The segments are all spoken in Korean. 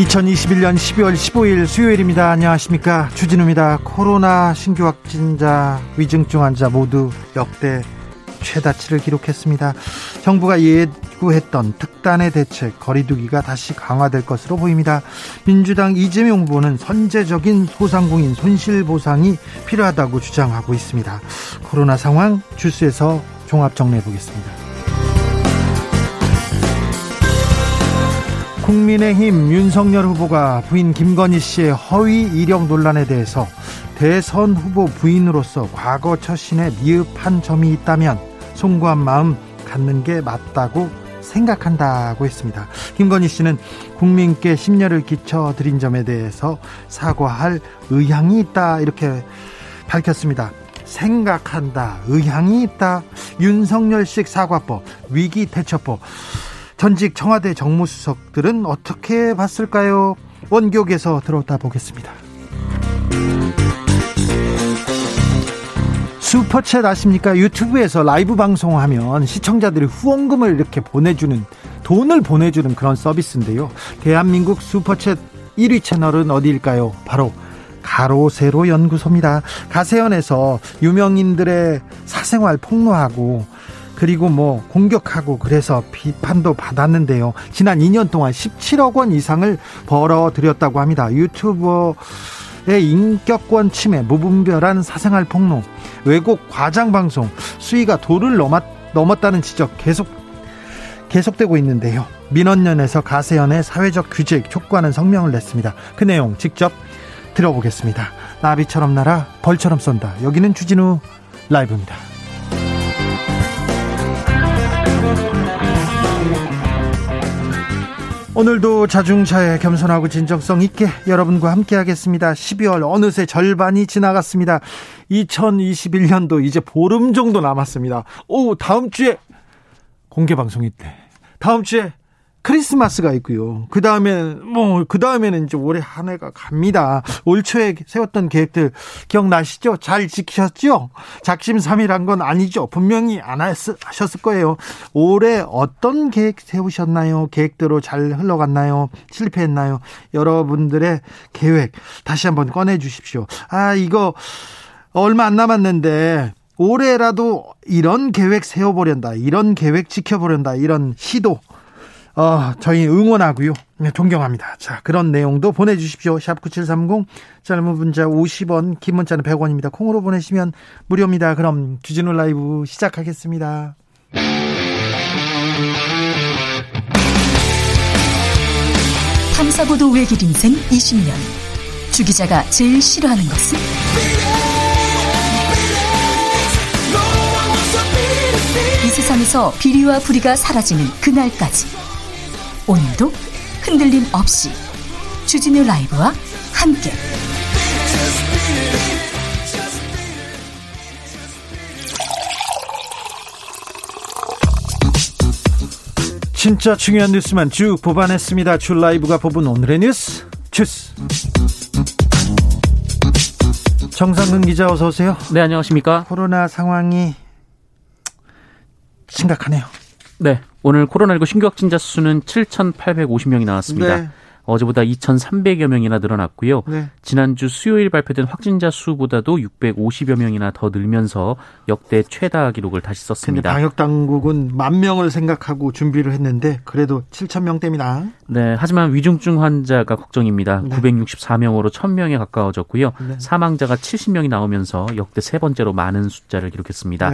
(2021년 12월 15일) 수요일입니다 안녕하십니까 주진우입니다 코로나 신규 확진자 위중증 환자 모두 역대 최다치를 기록했습니다 정부가 예고했던 특단의 대책 거리두기가 다시 강화될 것으로 보입니다. 민주당 이재명 후보는 선제적인 소상공인 손실보상이 필요하다고 주장하고 있습니다. 코로나 상황 주스에서 종합 정리해 보겠습니다. 국민의힘 윤석열 후보가 부인 김건희 씨의 허위 이력 논란에 대해서 대선 후보 부인으로서 과거 처신에 미흡한 점이 있다면 송구한 마음 갖는 게 맞다고 생각한다고 했습니다. 김건희 씨는 국민께 심려를 끼쳐 드린 점에 대해서 사과할 의향이 있다 이렇게 밝혔습니다. 생각한다, 의향이 있다, 윤석열식 사과법, 위기 대처법. 전직 청와대 정무수석들은 어떻게 봤을까요? 원격에서 들어다 보겠습니다. 슈퍼챗 아십니까? 유튜브에서 라이브 방송하면 시청자들이 후원금을 이렇게 보내주는 돈을 보내주는 그런 서비스인데요. 대한민국 슈퍼챗 1위 채널은 어디일까요? 바로 가로세로 연구소입니다. 가세연에서 유명인들의 사생활 폭로하고 그리고 뭐 공격하고 그래서 비판도 받았는데요. 지난 2년 동안 17억 원 이상을 벌어들였다고 합니다. 유튜버 인격권 침해, 무분별한 사생활 폭로, 왜곡 과장 방송, 수위가 도를 넘었, 넘었다는 지적 계속 계속되고 있는데요. 민원연에서 가세연의 사회적 규제 촉구하는 성명을 냈습니다. 그 내용 직접 들어보겠습니다. 나비처럼 날아 벌처럼 쏜다. 여기는 주진우 라이브입니다. 오늘도 자중차에 겸손하고 진정성 있게 여러분과 함께 하겠습니다. 12월 어느새 절반이 지나갔습니다. 2021년도 이제 보름 정도 남았습니다. 오, 다음 주에 공개 방송이 때. 다음 주에 크리스마스가 있고요. 그 다음에 뭐 그 다음에는 이제 올해 한 해가 갑니다. 올 초에 세웠던 계획들 기억나시죠? 잘 지키셨죠? 작심삼일한 건 아니죠. 분명히 안 하셨을 거예요. 올해 어떤 계획 세우셨나요? 계획대로 잘 흘러갔나요? 실패했나요? 여러분들의 계획 다시 한번 꺼내 주십시오. 아 이거 얼마 안 남았는데 올해라도 이런 계획 세워보련다. 이런 계획 지켜보련다. 이런 시도 어, 저희 응원하고요. 네, 존경합니다. 자, 그런 내용도 보내주십시오. 샵 9730, 짧은 문자 50원, 긴 문자는 100원입니다. 콩으로 보내시면 무료입니다. 그럼 주진우 라이브 시작하겠습니다. 탐사보도 외길 인생 20년. 주 기자가 제일 싫어하는 것은? 이 세상에서 비리와 부리가 사라지는 그날까지. 오늘도 흔들림 없이 주진우 라이브와 함께 진짜 중요한 뉴스만 쭉 뽑아냈습니다. 줄 라이브가 뽑은 오늘의 뉴스 주스 정상근 기자 어서 오세요. 네 안녕하십니까. 코로나 상황이 심각하네요. 네. 오늘 코로나19 신규 확진자 수는 7,850명이 나왔습니다. 네. 어제보다 2,300여 명이나 늘어났고요. 네. 지난주 수요일 발표된 확진자 수보다도 650여 명이나 더 늘면서 역대 최다 기록을 다시 썼습니다. 방역 당국은 만 명을 생각하고 준비를 했는데 그래도 7천 명대입니다. 네, 하지만 위중증 환자가 걱정입니다. 네. 964명으로 1,000명에 가까워졌고요. 네. 사망자가 70명이 나오면서 역대 세 번째로 많은 숫자를 기록했습니다.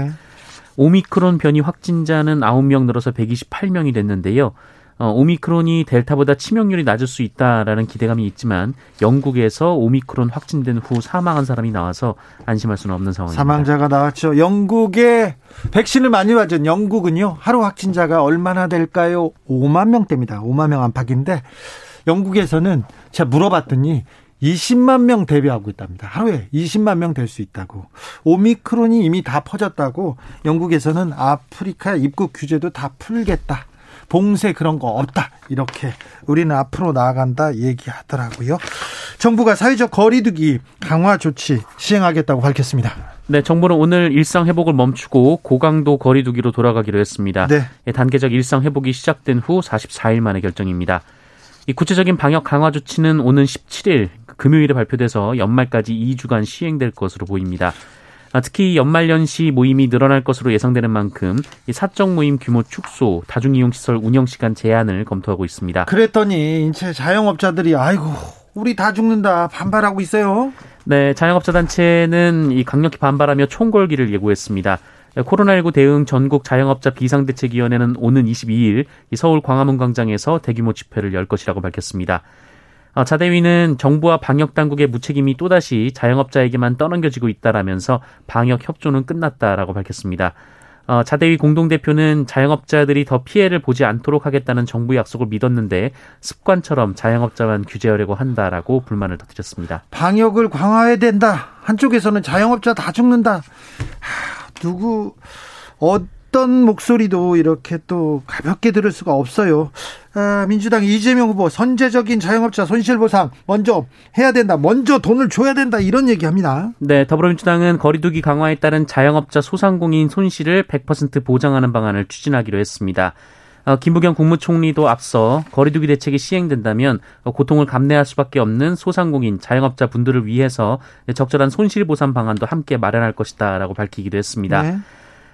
네. 오미크론 변이 확진자는 9명 늘어서 128명이 됐는데요. 어, 오미크론이 델타보다 치명률이 낮을 수 있다라는 기대감이 있지만 영국에서 오미크론 확진된 후 사망한 사람이 나와서 안심할 수는 없는 상황입니다. 사망자가 나왔죠. 영국에 백신을 많이 맞은 영국은요. 하루 확진자가 얼마나 될까요? 5만 명대입니다. 5만 명 안팎인데 영국에서는 제가 물어봤더니 20만 명 대비하고 있답니다. 하루에 20만 명 될 수 있다고. 오미크론이 이미 다 퍼졌다고 영국에서는 아프리카 입국 규제도 다 풀겠다. 봉쇄 그런 거 없다. 이렇게 우리는 앞으로 나아간다 얘기하더라고요. 정부가 사회적 거리두기 강화 조치 시행하겠다고 밝혔습니다. 네, 정부는 오늘 일상 회복을 멈추고 고강도 거리두기로 돌아가기로 했습니다. 네. 예, 단계적 일상 회복이 시작된 후 44일 만의 결정입니다. 이 구체적인 방역 강화 조치는 오는 17일 금요일에 발표돼서 연말까지 2주간 시행될 것으로 보입니다. 아, 특히 연말연시 모임이 늘어날 것으로 예상되는 만큼 이 사적 모임 규모 축소, 다중이용시설 운영 시간 제한을 검토하고 있습니다. 그랬더니 이제 자영업자들이 아이고 우리 다 죽는다 반발하고 있어요. 네, 자영업자 단체는 이 강력히 반발하며 총궐기를 예고했습니다. 코로나19 대응 전국 자영업자 비상대책위원회는 오는 22일 서울 광화문 광장에서 대규모 집회를 열 것이라고 밝혔습니다. 어, 자대위는 정부와 방역 당국의 무책임이 또다시 자영업자에게만 떠넘겨지고 있다라면서 방역 협조는 끝났다라고 밝혔습니다. 어, 자대위 공동대표는 자영업자들이 더 피해를 보지 않도록 하겠다는 정부 약속을 믿었는데 습관처럼 자영업자만 규제하려고 한다라고 불만을 터뜨렸습니다. 방역을 강화해야 된다. 한쪽에서는 자영업자 다 죽는다. 하, 누구 어 어떤 목소리도 이렇게 또 가볍게 들을 수가 없어요. 아, 민주당 이재명 후보 선제적인 자영업자 손실보상 먼저 해야 된다. 먼저 돈을 줘야 된다. 이런 얘기합니다. 네, 더불어민주당은 거리두기 강화에 따른 자영업자 소상공인 손실을 100% 보장하는 방안을 추진하기로 했습니다. 어, 김부겸 국무총리도 앞서 거리두기 대책이 시행된다면 고통을 감내할 수밖에 없는 소상공인 자영업자 분들을 위해서 적절한 손실보상 방안도 함께 마련할 것이다라고 밝히기도 했습니다. 네.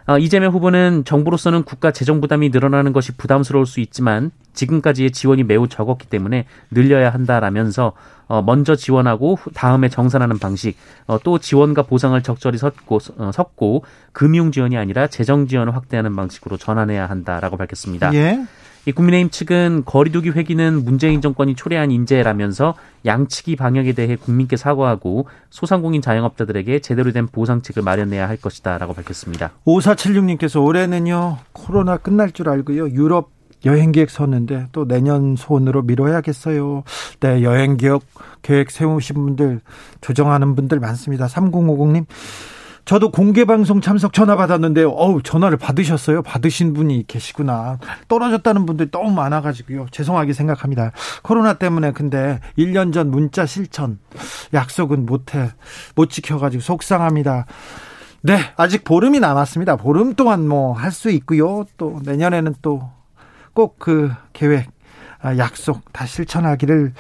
어, 이재명 후보는 정부로서는 국가 재정 부담이 늘어나는 것이 부담스러울 수 있지만 지금까지의 지원이 매우 적었기 때문에 늘려야 한다라면서 어, 먼저 지원하고 다음에 정산하는 방식, 어, 또 지원과 보상을 적절히 섞고, 섞고 금융 지원이 아니라 재정 지원을 확대하는 방식으로 전환해야 한다라고 밝혔습니다. 예. 이 국민의힘 측은 거리두기 회기는 문재인 정권이 초래한 인재라면서 양측이 방역에 대해 국민께 사과하고 소상공인 자영업자들에게 제대로 된 보상책을 마련해야 할 것이다라고 밝혔습니다. 5476님께서 올해는요 코로나 끝날 줄 알고요 유럽 여행 계획 섰는데 또 내년 손으로 미뤄야겠어요. 네, 여행 계획 계획 세우신 분들 조정하는 분들 많습니다. 3050님 저도 공개 방송 참석 전화 받았는데요. 어우, 전화를 받으셨어요? 받으신 분이 계시구나. 떨어졌다는 분들이 너무 많아가지고요. 죄송하게 생각합니다. 코로나 때문에 근데 1년 전 문자 실천 약속은 못해, 못 지켜가지고 속상합니다. 네, 아직 보름이 남았습니다. 보름 동안 뭐 할 수 있고요. 또 내년에는 또 꼭 그 계획, 아, 약속 다 실천하기를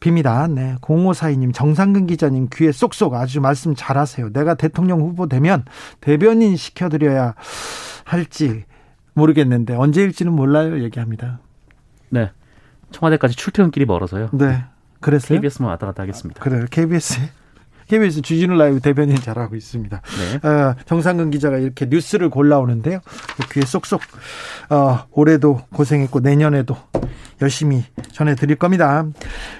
빕니다. 네. 0542님, 정상근 기자님 귀에 쏙쏙 아주 말씀 잘하세요. 내가 대통령 후보 되면 대변인 시켜드려야 할지 모르겠는데 언제일지는 몰라요. 얘기합니다. 네. 청와대까지 출퇴근길이 멀어서요. 네. 그랬어요? KBS만 왔다 갔다 하겠습니다. 아, 그래요. KBS. KBS 주진우 라이브 대변인 잘하고 있습니다. 네. 어, 정상근 기자가 이렇게 뉴스를 골라오는데요. 귀에 쏙쏙 어, 올해도 고생했고 내년에도 열심히 전해드릴 겁니다.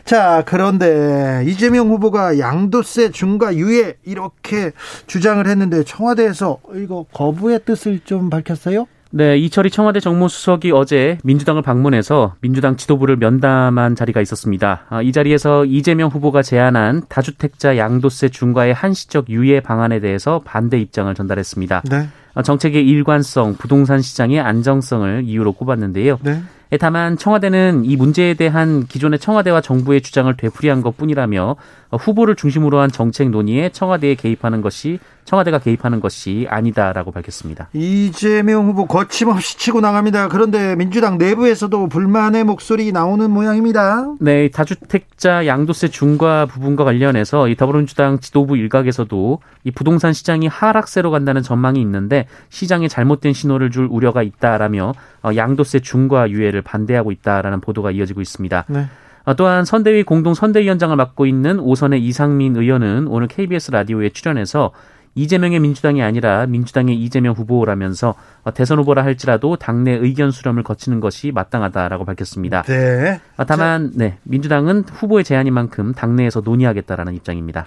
자, 그런데 이재명 후보가 양도세 중과 유예 이렇게 주장을 했는데 청와대에서 이거 거부의 뜻을 좀 밝혔어요? 네, 이철희 청와대 정무수석이 어제 민주당을 방문해서 민주당 지도부를 면담한 자리가 있었습니다. 아, 이 자리에서 이재명 후보가 제안한 다주택자 양도세 중과의 한시적 유예 방안에 대해서 반대 입장을 전달했습니다. 네. 아, 정책의 일관성, 부동산 시장의 안정성을 이유로 꼽았는데요. 네. 예, 다만 청와대는 이 문제에 대한 기존의 청와대와 정부의 주장을 되풀이한 것뿐이라며 후보를 중심으로 한 정책 논의에 청와대에 개입하는 것이 청와대가 개입하는 것이 아니다라고 밝혔습니다. 이재명 후보 거침없이 치고 나갑니다. 그런데 민주당 내부에서도 불만의 목소리 나오는 모양입니다. 네, 다주택자 양도세 중과 부분과 관련해서 이 더불어민주당 지도부 일각에서도 이 부동산 시장이 하락세로 간다는 전망이 있는데 시장에 잘못된 신호를 줄 우려가 있다라며 어, 양도세 중과 유예를 반대하고 있다라는 보도가 이어지고 있습니다. 네. 어, 또한 선대위 공동 선대위원장을 맡고 있는 오선의 이상민 의원은 오늘 KBS 라디오에 출연해서 이재명의 민주당이 아니라 민주당의 이재명 후보라면서 어, 대선 후보라 할지라도 당내 의견 수렴을 거치는 것이 마땅하다라고 밝혔습니다. 네. 어, 다만 네, 민주당은 후보의 제안인 만큼 당내에서 논의하겠다라는 입장입니다.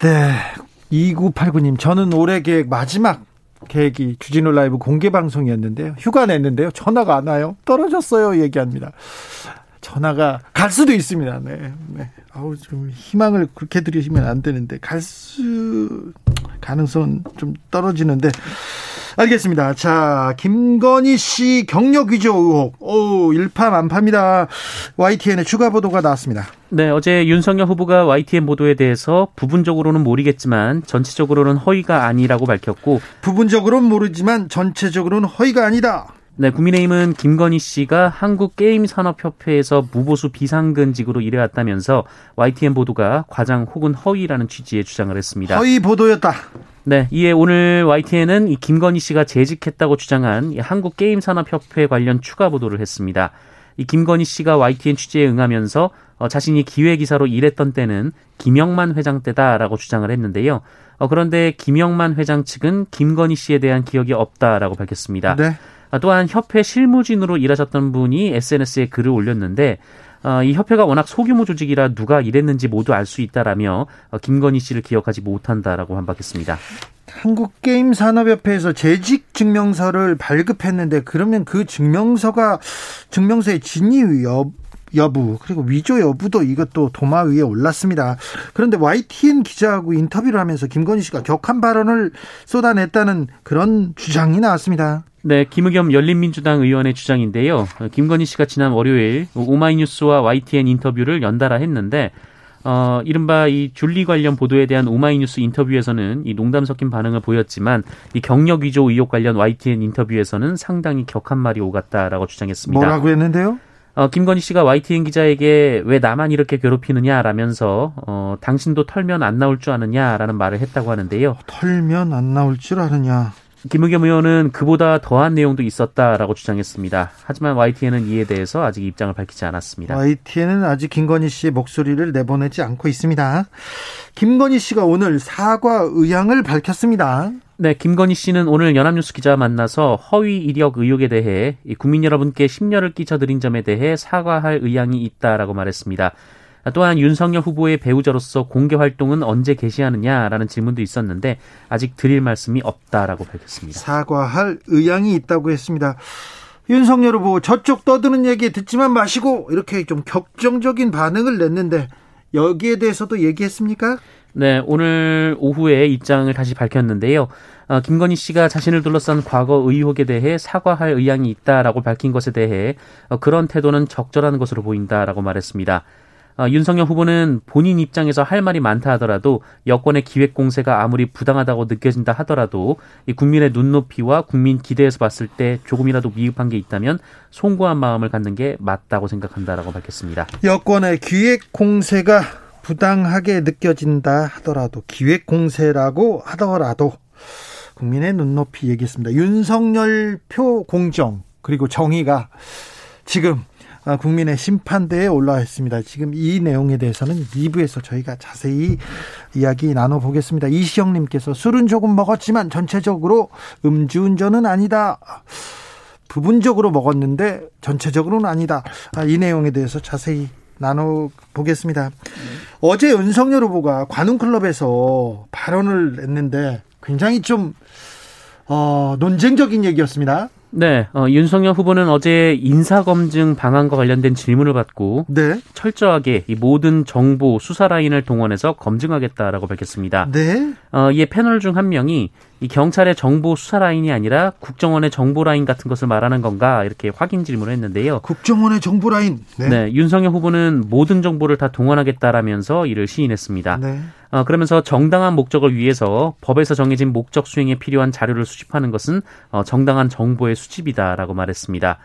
네. 2989님, 저는 올해 계획 마지막 계획이 주진우 라이브 공개 방송이었는데요. 휴가 냈는데요. 전화가 안 와요. 떨어졌어요. 얘기합니다. 전화가 갈 수도 있습니다. 네. 네. 아우, 좀 희망을 그렇게 드리시면 안 되는데, 갈 수, 가능성은 좀 떨어지는데, 알겠습니다. 자, 김건희 씨 경력 위조 의혹. 오, 일파만파입니다. YTN의 추가 보도가 나왔습니다. 네, 어제 윤석열 후보가 YTN 보도에 대해서 부분적으로는 모르겠지만 전체적으로는 허위가 아니라고 밝혔고 부분적으로는 모르지만 전체적으로는 허위가 아니다. 네, 국민의힘은 김건희 씨가 한국게임산업협회에서 무보수 비상근직으로 일해왔다면서 YTN 보도가 과장 혹은 허위라는 취지의 주장을 했습니다. 허위 보도였다. 네, 이에 오늘 YTN은 이 김건희 씨가 재직했다고 주장한 한국 게임 산업 협회 관련 추가 보도를 했습니다. 이 김건희 씨가 YTN 취재에 응하면서 어, 자신이 기획이사로 일했던 때는 김영만 회장 때다라고 주장을 했는데요. 어, 그런데 김영만 회장 측은 김건희 씨에 대한 기억이 없다라고 밝혔습니다. 네. 아, 또한 협회 실무진으로 일하셨던 분이 SNS에 글을 올렸는데 어, 이 협회가 워낙 소규모 조직이라 누가 일했는지 모두 알 수 있다라며 어, 김건희 씨를 기억하지 못한다라고 반박했습니다. 한국게임산업협회에서 재직 증명서를 발급했는데 그러면 그 증명서가 증명서의 진위 여, 여부 그리고 위조 여부도 이것도 도마 위에 올랐습니다. 그런데 YTN 기자하고 인터뷰를 하면서 김건희 씨가 격한 발언을 쏟아냈다는 그런 주장이 나왔습니다. 네, 김의겸 열린민주당 의원의 주장인데요. 김건희 씨가 지난 월요일 오마이뉴스와 YTN 인터뷰를 연달아 했는데 어, 이른바 이 줄리 관련 보도에 대한 오마이뉴스 인터뷰에서는 이 농담 섞인 반응을 보였지만 이 경력 위조 의혹 관련 YTN 인터뷰에서는 상당히 격한 말이 오갔다라고 주장했습니다. 뭐라고 했는데요? 어, 김건희 씨가 YTN 기자에게 왜 나만 이렇게 괴롭히느냐라면서 어, 당신도 털면 안 나올 줄 아느냐라는 말을 했다고 하는데요. 털면 안 나올 줄 아느냐. 김의겸 의원은 그보다 더한 내용도 있었다라고 주장했습니다. 하지만 YTN은 이에 대해서 아직 입장을 밝히지 않았습니다. YTN은 아직 김건희 씨의 목소리를 내보내지 않고 있습니다. 김건희 씨가 오늘 사과 의향을 밝혔습니다. 네, 김건희 씨는 오늘 연합뉴스 기자 만나서 허위 이력 의혹에 대해 국민 여러분께 심려를 끼쳐드린 점에 대해 사과할 의향이 있다라고 말했습니다. 또한 윤석열 후보의 배우자로서 공개 활동은 언제 개시하느냐라는 질문도 있었는데 아직 드릴 말씀이 없다라고 밝혔습니다. 사과할 의향이 있다고 했습니다. 윤석열 후보 저쪽 떠드는 얘기 듣지만 마시고 이렇게 좀 격정적인 반응을 냈는데 여기에 대해서도 얘기했습니까? 네, 오늘 오후에 입장을 다시 밝혔는데요. 어, 김건희 씨가 자신을 둘러싼 과거 의혹에 대해 사과할 의향이 있다라고 밝힌 것에 대해 어, 그런 태도는 적절한 것으로 보인다라고 말했습니다. 어, 윤석열 후보는 본인 입장에서 할 말이 많다 하더라도 여권의 기획 공세가 아무리 부당하다고 느껴진다 하더라도 이 국민의 눈높이와 국민 기대에서 봤을 때 조금이라도 미흡한 게 있다면 송구한 마음을 갖는 게 맞다고 생각한다라고 밝혔습니다. 여권의 기획 공세가 부당하게 느껴진다 하더라도 기획 공세라고 하더라도 국민의 눈높이 얘기했습니다. 윤석열 표 공정 그리고 정의가 지금 아, 국민의 심판대에 올라와 있습니다. 지금 이 내용에 대해서는 2부에서 저희가 자세히 이야기 나눠보겠습니다. 이시영님께서 술은 조금 먹었지만 전체적으로 음주운전은 아니다. 부분적으로 먹었는데 전체적으로는 아니다. 아, 이 내용에 대해서 자세히 나눠보겠습니다. 네. 어제 윤석열 후보가 관훈클럽에서 발언을 냈는데 굉장히 좀 어, 논쟁적인 얘기였습니다. 네, 어, 윤석열 후보는 어제 인사검증 방안과 관련된 질문을 받고 네. 철저하게 이 모든 정보 수사 라인을 동원해서 검증하겠다라고 밝혔습니다. 네. 어, 이에 패널 중 한 명이 이 경찰의 정보 수사 라인이 아니라 국정원의 정보 라인 같은 것을 말하는 건가 이렇게 확인 질문을 했는데요. 국정원의 정보 라인. 네. 네 윤석열 후보는 모든 정보를 다 동원하겠다라면서 이를 시인했습니다. 네. 어, 그러면서 정당한 목적을 위해서 법에서 정해진 목적 수행에 필요한 자료를 수집하는 것은 어, 정당한 정보의 수집이다라고 말했습니다.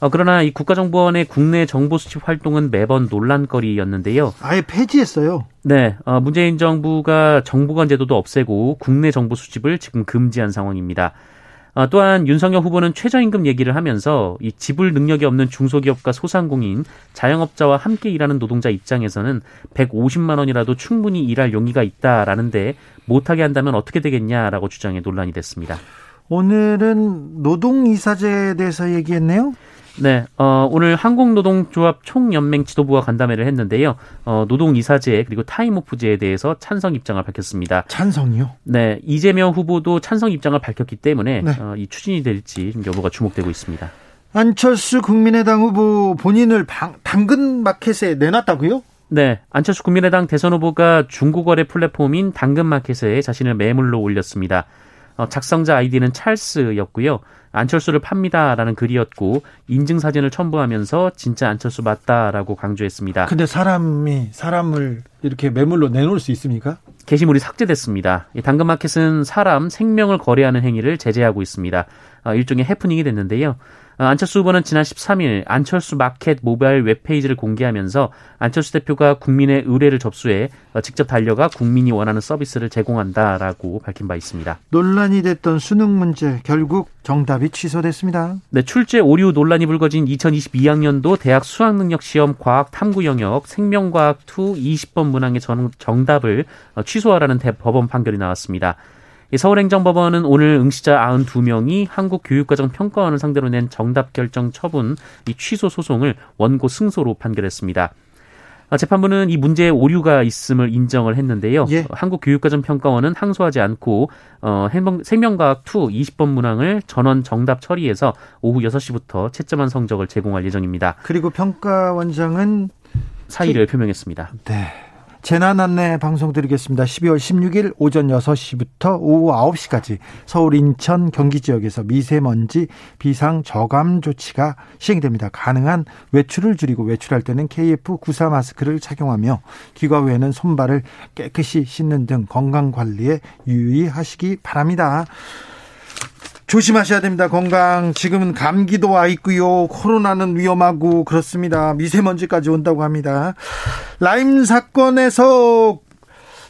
어, 그러나 이 국가정보원의 국내 정보 수집 활동은 매번 논란거리였는데요. 아예 폐지했어요. 네, 어, 문재인 정부가 정보관 제도도 없애고 국내 정보 수집을 지금 금지한 상황입니다. 어, 또한 윤석열 후보는 최저임금 얘기를 하면서 이 지불 능력이 없는 중소기업과 소상공인, 자영업자와 함께 일하는 노동자 입장에서는 150만 원이라도 충분히 일할 용의가 있다라는데 못하게 한다면 어떻게 되겠냐라고 주장해 논란이 됐습니다. 오늘은 노동이사제에 대해서 얘기했네요. 네, 어, 오늘 한국노동조합 총연맹 지도부가 간담회를 했는데요. 어, 노동이사제 그리고 타임오프제에 대해서 찬성 입장을 밝혔습니다. 찬성이요? 네, 이재명 후보도 찬성 입장을 밝혔기 때문에 네. 어, 이 추진이 될지 여부가 주목되고 있습니다. 안철수 국민의당 후보 본인을 방, 당근 마켓에 내놨다고요? 네, 안철수 국민의당 대선 후보가 중고거래 플랫폼인 당근마켓에 자신을 매물로 올렸습니다. 어, 작성자 아이디는 찰스였고요. 안철수를 팝니다라는 글이었고 인증 사진을 첨부하면서 진짜 안철수 맞다라고 강조했습니다. 근데 사람이 사람을 이렇게 매물로 내놓을 수 있습니까? 게시물이 삭제됐습니다. 당근마켓은 사람 생명을 거래하는 행위를 제재하고 있습니다. 어, 일종의 해프닝이 됐는데요. 어, 안철수 후보는 지난 13일 안철수 마켓 모바일 웹페이지를 공개하면서 안철수 대표가 국민의 의뢰를 접수해 어, 직접 달려가 국민이 원하는 서비스를 제공한다라고 밝힌 바 있습니다. 논란이 됐던 수능 문제 결국 정답이 취소됐습니다. 네, 출제 오류 논란이 불거진 2022학년도 대학 수학능력 시험 과학 탐구 영역 생명과학 2 20번 문항의 정답을 어, 취소하라는 대법원 판결이 나왔습니다. 서울행정법원은 오늘 응시자 92명이 한국교육과정평가원을 상대로 낸 정답 결정 처분 이 취소 소송을 원고 승소로 판결했습니다. 아, 재판부는 이 문제에 오류가 있음을 인정을 했는데요. 예. 한국교육과정평가원은 항소하지 않고 어, 생명과학 2 20번 문항을 전원 정답 처리해서 오후 6시부터 채점한 성적을 제공할 예정입니다. 그리고 평가원장은 사의를 그... 표명했습니다. 네. 재난 안내 방송 드리겠습니다. 12월 16일 오전 6시부터 오후 9시까지 서울, 인천, 경기 지역에서 미세먼지 비상 저감 조치가 시행됩니다. 가능한 외출을 줄이고 외출할 때는 KF94 마스크를 착용하며 귀가 외에는 손발을 깨끗이 씻는 등 건강 관리에 유의하시기 바랍니다. 조심하셔야 됩니다. 건강. 지금은 감기도 와 있고요. 코로나는 위험하고 그렇습니다. 미세먼지까지 온다고 합니다. 라임 사건에서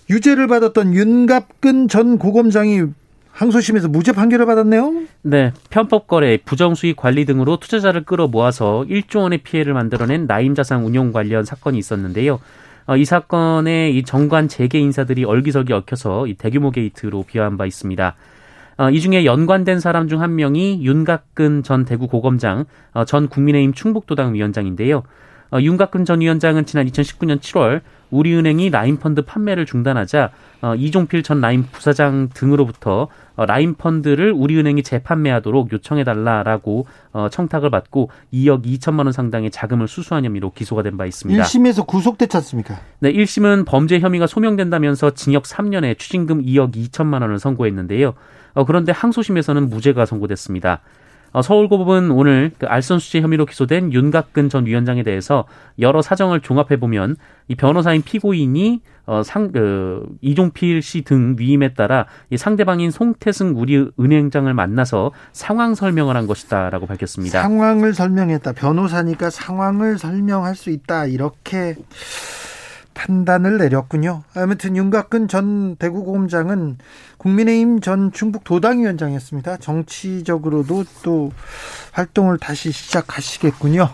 유죄를 받았던 윤갑근 전 고검장이 항소심에서 무죄 판결을 받았네요. 네, 편법 거래, 부정 수익 관리 등으로 투자자를 끌어 모아서 1조 원의 피해를 만들어낸 라임 자산 운용 관련 사건이 있었는데요. 어, 이 사건에 이 정관 재계 인사들이 얼기설기 얽혀서 이 대규모 게이트로 비화한 바 있습니다. 어, 이 중에 연관된 사람 중 한 명이 윤갑근 전 대구 고검장, 어, 전 국민의힘 충북도당 위원장인데요. 어, 윤갑근 전 위원장은 지난 2019년 7월 우리은행이 라임펀드 판매를 중단하자 이종필 전 라임 부사장 등으로부터 라임 펀드를 우리은행이 재판매하도록 요청해달라라고 청탁을 받고 2억 2천만 원 상당의 자금을 수수한 혐의로 기소가 된 바 있습니다. 1심에서 구속됐지 않습니까? 네, 1심은 범죄 혐의가 소명된다면서 징역 3년에 추징금 2억 2천만 원을 선고했는데요. 어, 그런데 항소심에서는 무죄가 선고됐습니다. 어, 서울고법은 오늘 그 알선수재 혐의로 기소된 윤갑근 전 위원장에 대해서 여러 사정을 종합해 보면 이 변호사인 피고인이 어, 상, 그, 이종필 씨 등 위임에 따라 이 상대방인 송태승 우리 은행장을 만나서 상황 설명을 한 것이다라고 밝혔습니다. 상황을 설명했다. 변호사니까 상황을 설명할 수 있다. 이렇게 판단을 내렸군요. 아무튼 윤곽근 전 대구고검장은 국민의힘 전 충북 도당위원장이었습니다. 정치적으로도 또 활동을 다시 시작하시겠군요.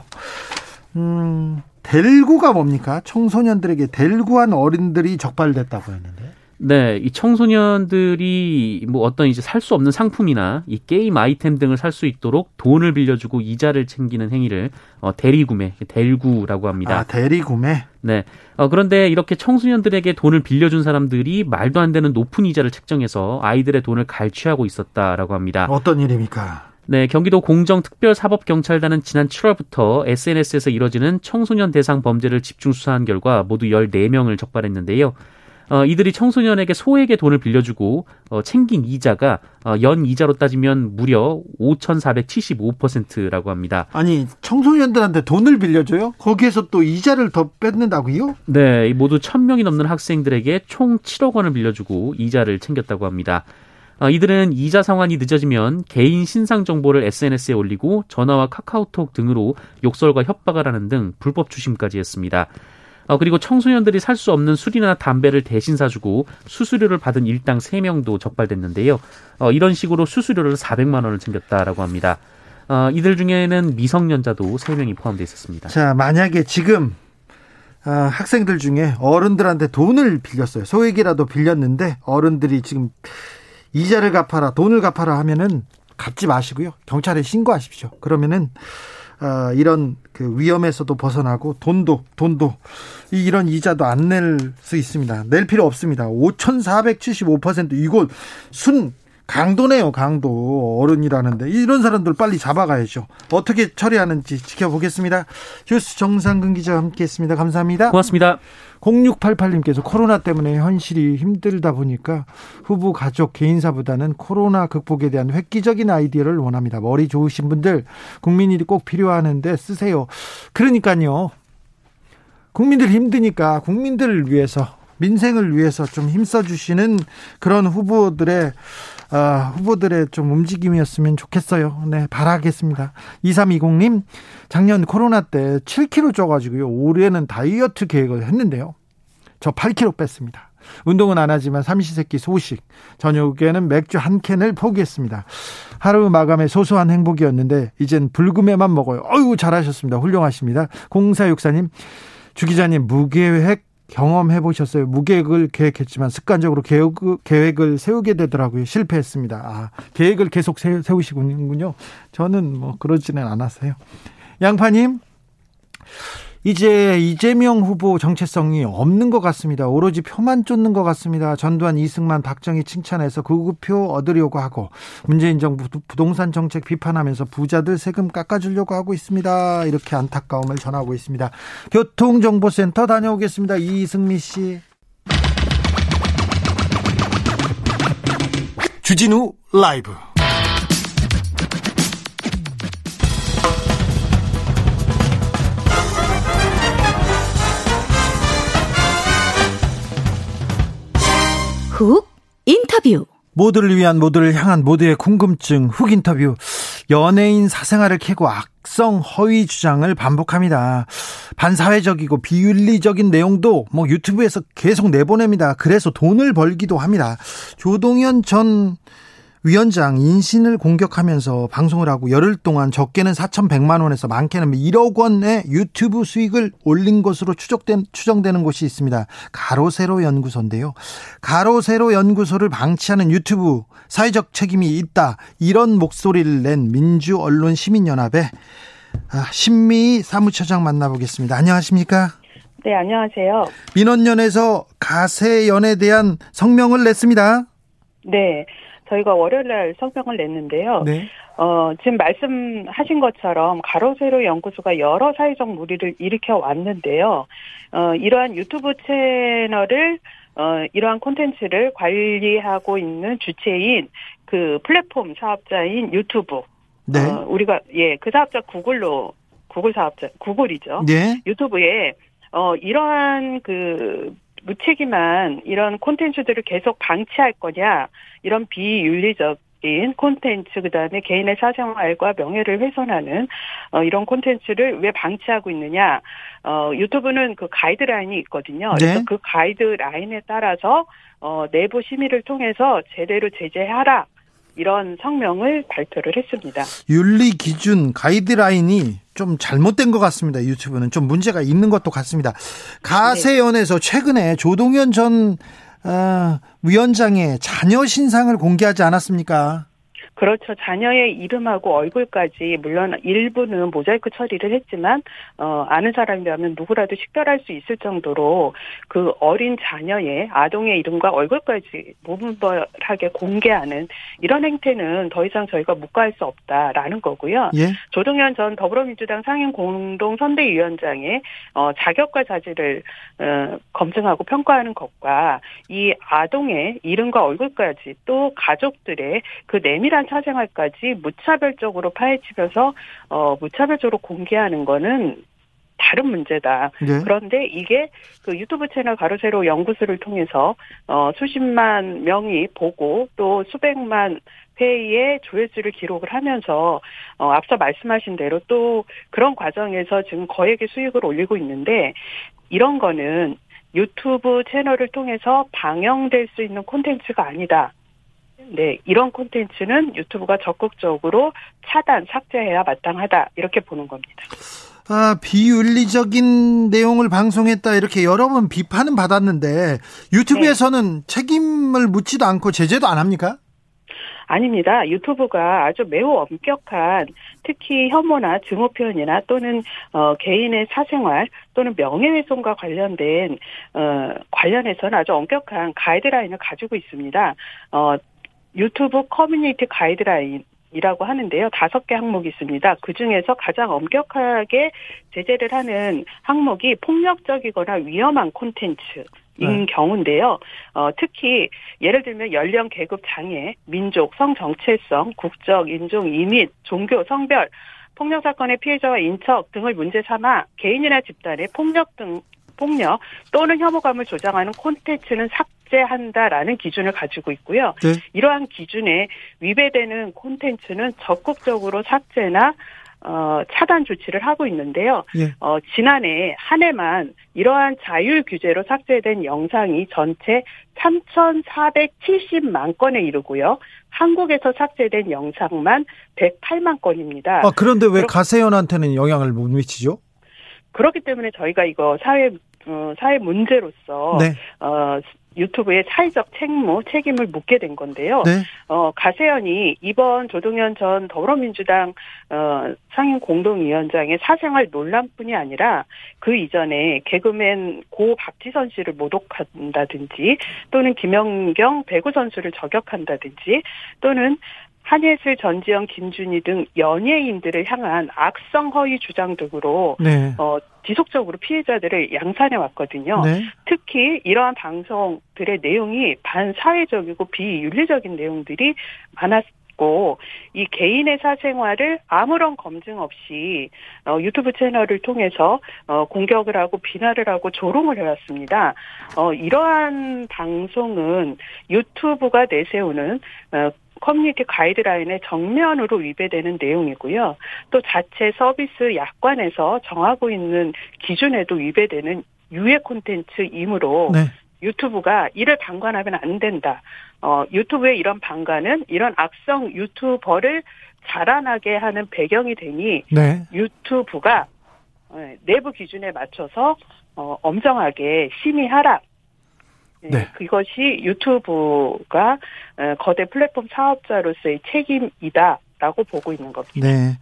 음, 델구가 뭡니까? 청소년들에게 델구한 어른들이 적발됐다고 했는데. 네, 이 청소년들이 뭐 어떤 이제 살 수 없는 상품이나 이 게임 아이템 등을 살 수 있도록 돈을 빌려주고 이자를 챙기는 행위를 어, 대리구매, 대리구라고 합니다. 아, 대리구매? 네. 어, 그런데 이렇게 청소년들에게 돈을 빌려준 사람들이 말도 안 되는 높은 이자를 책정해서 아이들의 돈을 갈취하고 있었다라고 합니다. 어떤 일입니까? 네, 경기도 공정특별사법경찰단은 지난 7월부터 SNS에서 이뤄지는 청소년 대상 범죄를 집중 수사한 결과 모두 14명을 적발했는데요. 어, 이들이 청소년에게 소액의 돈을 빌려주고 어, 챙긴 이자가 어, 연 이자로 따지면 무려 5,475%라고 합니다. 아니 청소년들한테 돈을 빌려줘요? 거기에서 또 이자를 더 뺏는다고요? 네, 모두 1,000명이 넘는 학생들에게 총 7억 원을 빌려주고 이자를 챙겼다고 합니다. 어, 이들은 이자 상환이 늦어지면 개인 신상 정보를 SNS에 올리고 전화와 카카오톡 등으로 욕설과 협박을 하는 등 불법 추심까지 했습니다. 어, 그리고 청소년들이 살 수 없는 술이나 담배를 대신 사주고 수수료를 받은 일당 3명도 적발됐는데요. 어, 이런 식으로 수수료를 400만 원을 챙겼다라고 합니다. 어, 이들 중에는 미성년자도 3명이 포함되어 있었습니다. 자, 만약에 지금 어, 학생들 중에 어른들한테 돈을 빌렸어요. 소액이라도 빌렸는데 어른들이 지금 이자를 갚아라, 돈을 갚아라 하면은 갚지 마시고요. 경찰에 신고하십시오. 그러면은 어, 이런 그 위험에서도 벗어나고 돈도 돈도 이런 이자도 안 낼 수 있습니다. 낼 필요 없습니다. 5,475% 이거 순 강도네요, 강도. 어른이라는데. 이런 사람들 빨리 잡아가야죠. 어떻게 처리하는지 지켜보겠습니다. 뉴스 정상근 기자와 함께 했습니다. 감사합니다. 고맙습니다. 0688님께서 코로나 때문에 현실이 힘들다 보니까 후보 가족 개인사보다는 코로나 극복에 대한 획기적인 아이디어를 원합니다. 머리 좋으신 분들 국민일이 꼭 필요하는데 쓰세요. 그러니까요. 국민들 힘드니까 국민들을 위해서 민생을 위해서 좀 힘써 주시는 그런 후보들의 어, 후보들의 좀 움직임이었으면 좋겠어요. 네, 바라겠습니다. 2320님, 작년 코로나 때 7kg 쪄가지고요. 올해는 다이어트 계획을 했는데요. 저 8kg 뺐습니다. 운동은 안 하지만 삼시세끼 소식, 저녁에는 맥주 한 캔을 포기했습니다. 하루 마감에 소소한 행복이었는데 이젠 불금에만 먹어요. 어유 잘하셨습니다. 훌륭하십니다. 0464님, 주 기자님 무계획 경험해 보셨어요? 무계획을 계획했지만 습관적으로 계획, 계획을 세우게 되더라고요. 실패했습니다. 아, 계획을 계속 세, 세우시군요. 저는 뭐 그러지는 않았어요. 양파님, 이제 이재명 후보 정체성이 없는 것 같습니다. 오로지 표만 쫓는 것 같습니다. 전두환, 이승만, 박정희 칭찬해서 구급표 얻으려고 하고 문재인 정부 부동산 정책 비판하면서 부자들 세금 깎아주려고 하고 있습니다. 이렇게 안타까움을 전하고 있습니다. 교통정보센터 다녀오겠습니다. 이승미 씨. 주진우 라이브. 훅 인터뷰 모두를 위한 모두를 향한 모두의 궁금증 훅 인터뷰 연예인 사생활을 캐고 악성 허위 주장을 반복합니다. 반사회적이고 비윤리적인 내용도 뭐 유튜브에서 계속 내보냅니다. 그래서 돈을 벌기도 합니다. 조동현 전 위원장 인신을 공격하면서 방송을 하고 열흘 동안 적게는 4,100만 원에서 많게는 1억 원의 유튜브 수익을 올린 것으로 추적된, 추정되는 곳이 있습니다. 가로세로 연구소인데요. 가로세로 연구소를 방치하는 유튜브 사회적 책임이 있다. 이런 목소리를 낸 민주 언론 시민 연합의 아, 신미 사무처장 만나보겠습니다. 안녕하십니까? 네, 안녕하세요. 민원연에서 가세연에 대한 성명을 냈습니다. 네. 저희가 월요일 날 성명을 냈는데요. 네. 어, 지금 말씀하신 것처럼 가로세로 연구소가 여러 사회적 무리를 일으켜 왔는데요. 어, 이러한 유튜브 채널을 어, 이러한 콘텐츠를 관리하고 있는 주체인 그 플랫폼 사업자인 유튜브. 네. 어, 우리가 예, 그 사업자 구글로 구글 사업자 구글이죠. 네. 유튜브에 어 이러한 그 무책임한 이런 콘텐츠들을 계속 방치할 거냐 이런 비윤리적 인 콘텐츠 그다음에 개인의 사생활과 명예를 훼손하는 어, 이런 콘텐츠를 왜 방치하고 있느냐 어, 유튜브는 그 가이드라인이 있거든요. 네. 그래서 그 가이드라인에 따라서 어, 내부 심의를 통해서 제대로 제재하라 이런 성명을 발표를 했습니다. 윤리 기준 가이드라인이 좀 잘못된 것 같습니다. 유튜브는 좀 문제가 있는 것도 같습니다. 가세연에서 최근에 조동현 전 어, 위원장의 자녀 신상을 공개하지 않았습니까? 그렇죠. 자녀의 이름하고 얼굴까지 물론 일부는 모자이크 처리를 했지만 어 아는 사람이라면 누구라도 식별할 수 있을 정도로 그 어린 자녀의 아동의 이름과 얼굴까지 무분별하게 공개하는 이런 행태는 더 이상 저희가 묵과할 수 없다라는 거고요. 예? 조동현 전 더불어민주당 상임 공동 선대위원장의 어 자격과 자질을 어 검증하고 평가하는 것과 이 아동의 이름과 얼굴까지 또 가족들의 그 내밀한 사생활까지 무차별적으로 파헤치면서 어 무차별적으로 공개하는 거는 다른 문제다. 네. 그런데 이게 그 유튜브 채널 가로세로 연구소를 통해서 어 수십만 명이 보고 또 수백만 회의의 조회수를 기록을 하면서 어 앞서 말씀하신 대로 또 그런 과정에서 지금 거액의 수익을 올리고 있는데 이런 거는 유튜브 채널을 통해서 방영될 수 있는 콘텐츠가 아니다. 네, 이런 콘텐츠는 유튜브가 적극적으로 차단, 삭제해야 마땅하다. 이렇게 보는 겁니다. 아, 비윤리적인 내용을 방송했다 이렇게 여러 번 비판은 받았는데 유튜브에서는 네. 책임을 묻지도 않고 제재도 안 합니까? 아닙니다. 유튜브가 아주 매우 엄격한 특히 혐오나 증오 표현이나 또는 어, 개인의 사생활 또는 명예훼손과 관련된 어, 관련해서는 아주 엄격한 가이드라인을 가지고 있습니다. 어, 유튜브 커뮤니티 가이드라인 이라고 하는데요. 다섯 개 항목이 있습니다. 그 중에서 가장 엄격하게 제재를 하는 항목이 폭력적이거나 위험한 콘텐츠. 인 네. 경우인데요. 어, 특히 예를 들면 연령, 계급, 장애, 민족, 성 정체성, 국적, 인종, 이민, 종교, 성별, 폭력 사건의 피해자와 인척 등을 문제 삼아 개인이나 집단의 폭력 등 폭력 또는 혐오감을 조장하는 콘텐츠는 삭 제한다라는 기준을 가지고 있고요. 네. 이러한 기준에 위배되는 콘텐츠는 적극적으로 삭제나 어, 차단 조치를 하고 있는데요. 예. 어, 지난해 한 해만 이러한 자율 규제로 삭제된 영상이 전체 3,470만 건에 이르고요. 한국에서 삭제된 영상만 108만 건입니다. 아, 그런데 왜 가세연한테는 영향을 못 미치죠? 그렇기 때문에 저희가 이거 사회 어, 사회 문제로서 네. 어, 유튜브의 사회적 책무, 책임을 묻게 된 건데요. 네. 어, 가세연이 이번 조동현 전 더불어민주당 어, 상임 공동위원장의 사생활 논란뿐이 아니라 그 이전에 개그맨 고 박지선 씨를 모독한다든지 또는 김연경 배구 선수를 저격한다든지 또는 한예슬, 전지현, 김준희 등 연예인들을 향한 악성 허위 주장 등으로 네. 어, 지속적으로 피해자들을 양산해 왔거든요. 네. 특히 이러한 방송들의 내용이 반사회적이고 비윤리적인 내용들이 많았고 이 개인의 사생활을 아무런 검증 없이 어, 유튜브 채널을 통해서 어, 공격을 하고 비난을 하고 조롱을 해왔습니다. 어, 이러한 방송은 유튜브가 내세우는 어, 커뮤니티 가이드라인에 정면으로 위배되는 내용이고요. 또 자체 서비스 약관에서 정하고 있는 기준에도 위배되는 유해 콘텐츠이므로 네. 유튜브가 이를 방관하면 안 된다. 어, 유튜브의 이런 방관은 이런 악성 유튜버를 자라나게 하는 배경이 되니 네. 유튜브가 어, 내부 기준에 맞춰서 어, 엄정하게 심의하라. 네. 네. 그것이 유튜브가 어, 거대 플랫폼 사업자로서의 책임이다. 라고 보고 있는 겁니다. 네.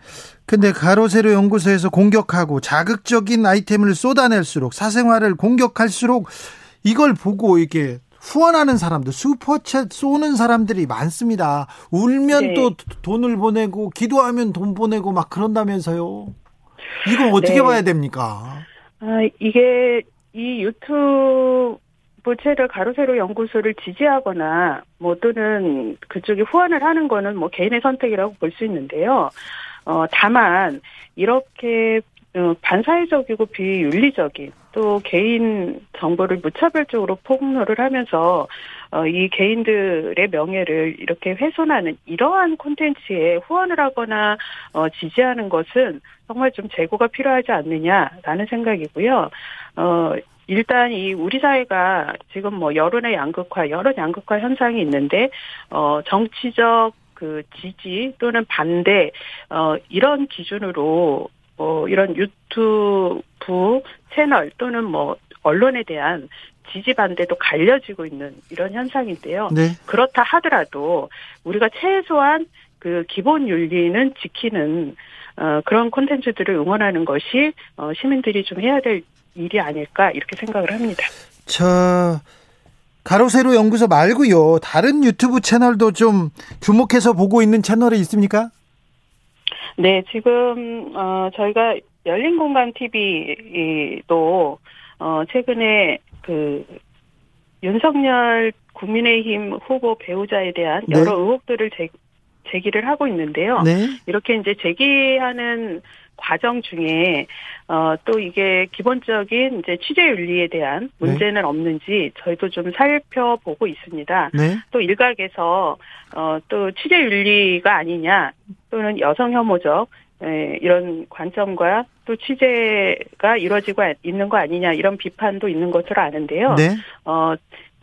근데 가로세로 연구소에서 공격하고 자극적인 아이템을 쏟아낼수록 사생활을 공격할수록 이걸 보고 이게 후원하는 사람들, 슈퍼챗 쏘는 사람들이 많습니다. 울면 네. 또 돈을 보내고, 기도하면 돈 보내고 막 그런다면서요. 이거 어떻게 네. 봐야 됩니까? 아, 이게 이 유튜브 부채를 가로세로 연구소를 지지하거나 뭐 또는 그쪽이 후원을 하는 거는 뭐 개인의 선택이라고 볼 수 있는데요. 어 다만 이렇게 어, 반사회적이고 비윤리적인 또 개인 정보를 무차별적으로 폭로를 하면서 어, 이 개인들의 명예를 이렇게 훼손하는 이러한 콘텐츠에 후원을 하거나 어, 지지하는 것은 정말 좀 재고가 필요하지 않느냐라는 생각이고요. 어, 일단 이 우리 사회가 지금 뭐 여론의 양극화, 여러 양극화 현상이 있는데 어 정치적 그 지지 또는 반대 어 이런 기준으로 뭐 이런 유튜브 채널 또는 뭐 언론에 대한 지지 반대도 갈려지고 있는 이런 현상인데요. 네. 그렇다 하더라도 우리가 최소한 그 기본 윤리는 지키는 어, 그런 콘텐츠들을 응원하는 것이 어, 시민들이 좀 해야 될 일이 아닐까 이렇게 생각을 합니다. 저 가로세로 연구소 말고요. 다른 유튜브 채널도 좀 주목해서 보고 있는 채널이 있습니까? 네, 지금 어 저희가 열린 공간 TV도 어 최근에 그 윤석열 국민의힘 후보 배우자에 대한 네. 여러 의혹들을 제, 제기를 하고 있는데요. 네. 이렇게 이제 제기하는 과정 중에 어, 또 이게 기본적인 이제 취재 윤리에 대한 네. 문제는 네. 없는지 저희도 좀 살펴보고 있습니다. 네. 또 일각에서 어, 또 취재 윤리가 아니냐 또는 여성 혐오적 예, 이런 관점과 또 취재가 이루어지고 있는 거 아니냐 이런 비판도 있는 것으로 아는데요. 네. 어,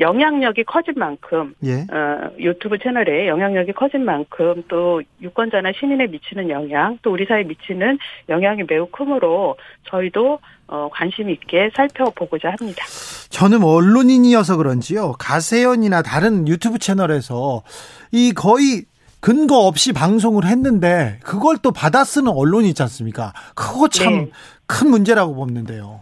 영향력이 커진 만큼 예. 어, 유튜브 채널에 영향력이 커진 만큼 또 유권자나 시민에 미치는 영향 또 우리 사회에 미치는 영향이 매우 크므로 저희도 어, 관심 있게 살펴보고자 합니다. 저는 언론인이어서 그런지요 가세연이나 다른 유튜브 채널에서 이 거의 근거 없이 방송을 했는데 그걸 또 받아 쓰는 언론이 있지 않습니까? 그거 참큰 네. 문제라고 보는데요.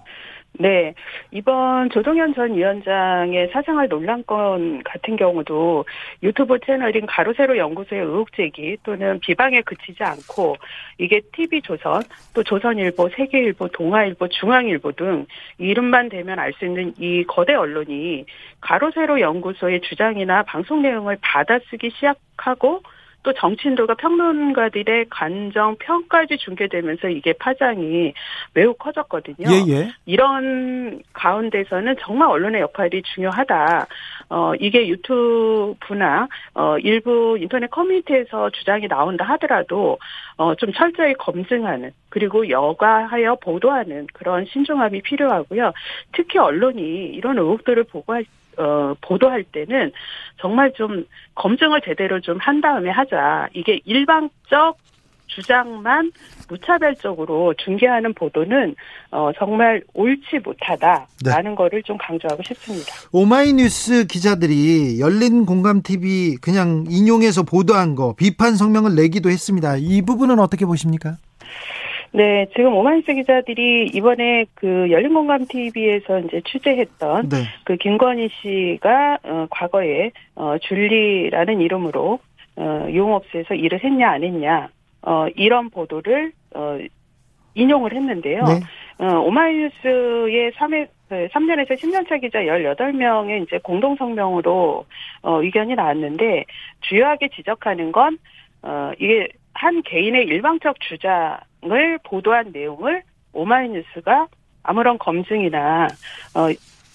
네. 이번 조동현 전 위원장의 사생활 논란건 같은 경우도 유튜브 채널인 가로세로 연구소의 의혹 제기 또는 비방에 그치지 않고 이게 TV조선 또 조선일보, 세계일보, 동아일보, 중앙일보 등 이름만 대면 알 수 있는 이 거대 언론이 가로세로 연구소의 주장이나 방송 내용을 받아쓰기 시작하고 또 정치인들과 평론가들의 간정 평까지 중계되면서 이게 파장이 매우 커졌거든요. 예, 예. 이런 가운데서는 정말 언론의 역할이 중요하다. 어 이게 유튜브나 어 일부 인터넷 커뮤니티에서 주장이 나온다 하더라도 어좀 철저히 검증하는 그리고 여과하여 보도하는 그런 신중함이 필요하고요. 특히 언론이 이런 의혹들을 보고할 어, 보도할 때는 정말 좀 검증을 제대로 좀 한 다음에 하자. 이게 일방적 주장만 무차별적으로 중계하는 보도는 어, 정말 옳지 못하다라는 네. 거를 좀 강조하고 싶습니다. 오마이뉴스 기자들이 열린 공감 TV 그냥 인용해서 보도한 거 비판 성명을 내기도 했습니다. 이 부분은 어떻게 보십니까? 네, 지금 오마이뉴스 기자들이 이번에 그 열린공감 TV에서 이제 취재했던 네. 그 김건희 씨가 어, 과거에 어, 줄리라는 이름으로 어, 용업소에서 일을 했냐 안 했냐 어, 이런 보도를 어, 인용을 했는데요. 네. 어, 오마이뉴스의 3회 3년에서 10년차 기자 18명의 이제 공동 성명으로 어, 의견이 나왔는데 주요하게 지적하는 건 어, 이게 한 개인의 일방적 주장을 보도한 내용을 오마이뉴스가 아무런 검증이나 어,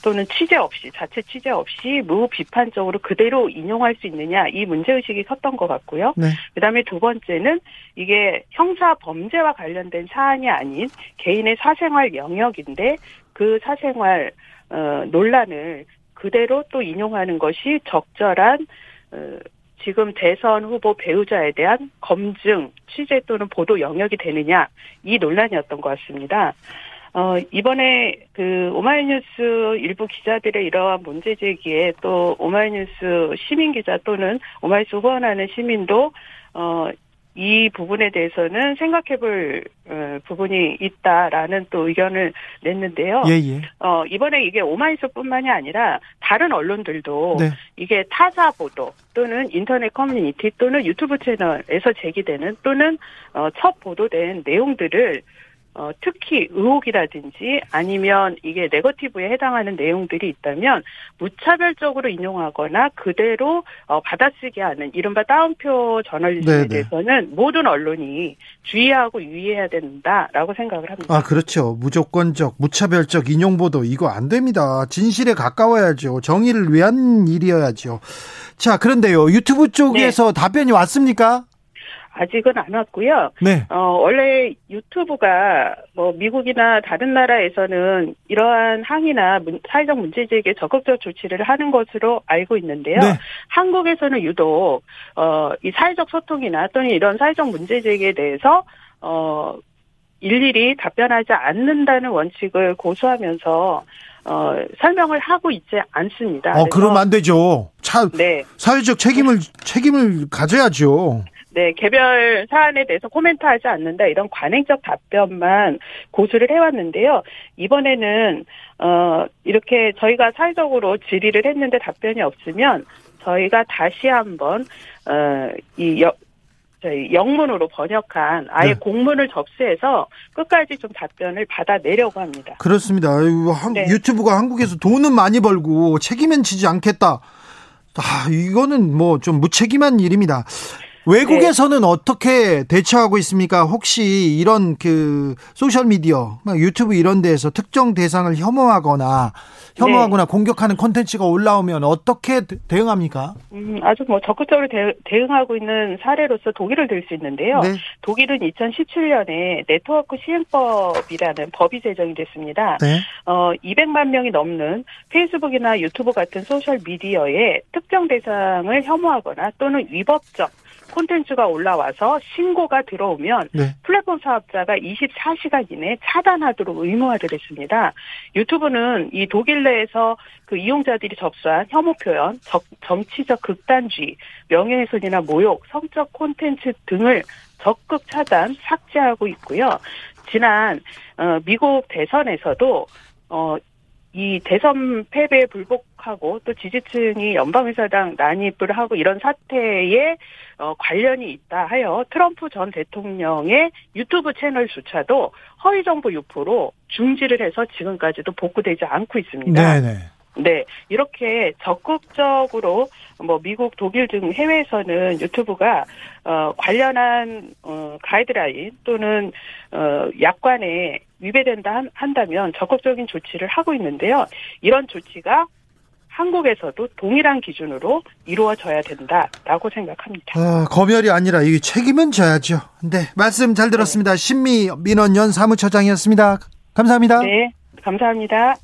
또는 취재 없이 자체 취재 없이 무비판적으로 그대로 인용할 수 있느냐 이 문제 의식이 컸던 것 같고요. 네. 그다음에 두 번째는 이게 형사 범죄와 관련된 사안이 아닌 개인의 사생활 영역인데 그 사생활 어, 논란을 그대로 또 인용하는 것이 적절한 어, 지금 대선 후보 배우자에 대한 검증, 취재 또는 보도 영역이 되느냐 이 논란이었던 것 같습니다. 어, 이번에 그 오마이뉴스 일부 기자들의 이러한 문제 제기에 또 오마이뉴스 시민 기자 또는 오마이뉴스 후원하는 시민도 어, 이 부분에 대해서는 생각해볼 어, 부분이 있다라는 또 의견을 냈는데요. 예, 예. 어, 이번에 이게 오마이뉴스뿐만이 아니라 다른 언론들도 네. 이게 타사 보도 또는 인터넷 커뮤니티 또는 유튜브 채널에서 제기되는 또는 어, 첫 보도된 내용들을 어, 특히 의혹이라든지 아니면 이게 네거티브에 해당하는 내용들이 있다면 무차별적으로 인용하거나 그대로 어, 받아쓰게 하는 이른바 따옴표 저널리즘에 네네. 대해서는 모든 언론이 주의하고 유의해야 된다라고 생각을 합니다. 아 그렇죠. 무조건적 무차별적 인용 보도 이거 안 됩니다. 진실에 가까워야죠. 정의를 위한 일이어야죠. 자 그런데요 유튜브 쪽에서 네. 답변이 왔습니까? 아직은 안 왔고요. 네. 어, 원래 유튜브가 뭐 미국이나 다른 나라에서는 이러한 항의나 문, 사회적 문제 제기에 적극적 조치를 하는 것으로 알고 있는데요. 네. 한국에서는 유독 어, 이 사회적 소통이나 또는 이런 사회적 문제 제기에 대해서 어, 일일이 답변하지 않는다는 원칙을 고수하면서 어, 설명을 하고 있지 않습니다. 어, 그러면 안 되죠. 차, 네. 사회적 책임을, 책임을 가져야죠. 네, 개별 사안에 대해서 코멘트하지 않는다 이런 관행적 답변만 고수를 해왔는데요. 이번에는 어 이렇게 저희가 사회적으로 질의를 했는데 답변이 없으면 저희가 다시 한번 어이 저희 영문으로 번역한 아예 네. 공문을 접수해서 끝까지 좀 답변을 받아내려고 합니다. 그렇습니다. 네. 유튜브가 한국에서 돈은 많이 벌고 책임은 지지 않겠다. 아, 이거는 뭐 좀 무책임한 일입니다. 외국에서는 네. 어떻게 대처하고 있습니까? 혹시 이런 그 소셜 미디어, 유튜브 이런 데에서 특정 대상을 혐오하거나 혐오하거나 네. 공격하는 콘텐츠가 올라오면 어떻게 대응합니까? 음, 아주 뭐 적극적으로 대, 응하고 있는 사례로서 독일을 들 수 있는데요. 네. 독일은 2017년에 네트워크 시행법이라는 법이 제정이 됐습니다. 네. 어, 200만 명이 넘는 페이스북이나 유튜브 같은 소셜 미디어에 특정 대상을 혐오하거나 또는 위법적 콘텐츠가 올라와서 신고가 들어오면 네. 플랫폼 사업자가 24시간 이내에 차단하도록 의무화를 했습니다. 유튜브는 이 독일 내에서 그 이용자들이 접수한 혐오 표현, 정치적 극단주의, 명예훼손이나 모욕, 성적 콘텐츠 등을 적극 차단, 삭제하고 있고요. 지난 어, 미국 대선에서도 어, 이 대선 패배에 불복하고 또 지지층이 연방의사당 난입을 하고 이런 사태에 어, 관련이 있다 하여 트럼프 전 대통령의 유튜브 채널 수차도 허위 정보 유포로 중지를 해서 지금까지도 복구되지 않고 있습니다. 네네. 네, 이렇게 적극적으로 뭐 미국, 독일 등 해외에서는 유튜브가 어 관련한 어 가이드라인 또는 어 약관에 위배된다 한다면 적극적인 조치를 하고 있는데요. 이런 조치가 한국에서도 동일한 기준으로 이루어져야 된다라고 생각합니다. 아, 검열이 아니라 이 책임은 져야죠. 네, 말씀 잘 들었습니다. 네. 신미 민원연 사무처장이었습니다. 감사합니다. 네, 감사합니다.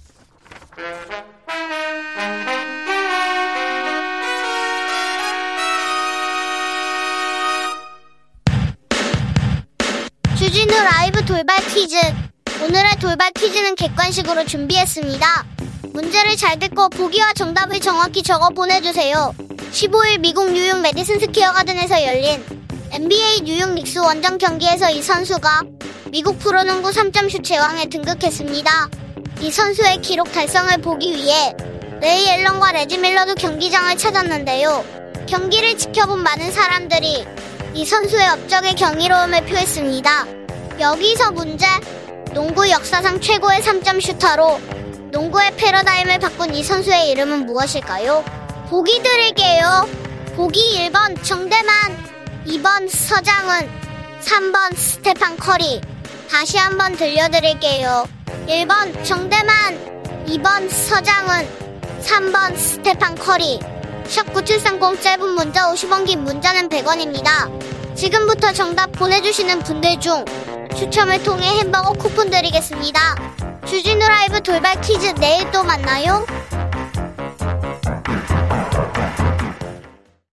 주진우 라이브 돌발 퀴즈. 오늘의 돌발 퀴즈는 객관식으로 준비했습니다. 문제를 잘 듣고 보기와 정답을 정확히 적어 보내주세요. 15일 미국 뉴욕 메디슨 스퀘어 가든에서 열린 NBA 뉴욕 닉스 원정 경기에서 이 선수가 미국 프로농구 3점 슛 제왕에 등극했습니다. 이 선수의 기록 달성을 보기 위해 레이 앨런과 레지 밀러도 경기장을 찾았는데요. 경기를 지켜본 많은 사람들이 이 선수의 업적에 경이로움을 표했습니다. 여기서 문제. 농구 역사상 최고의 3점 슈터로 농구의 패러다임을 바꾼 이 선수의 이름은 무엇일까요? 보기 드릴게요. 보기 1번 정대만, 2번 서장훈, 3번 스테판 커리. 다시 한번 들려드릴게요. 1번 정대만, 2번 서장훈, 3번 스테판 커리. 샵9730 짧은 문자 50원 긴 문자는 100원입니다. 지금부터 정답 보내주시는 분들 중 추첨을 통해 햄버거 쿠폰 드리겠습니다. 주진우 라이브 돌발 퀴즈 내일 또 만나요.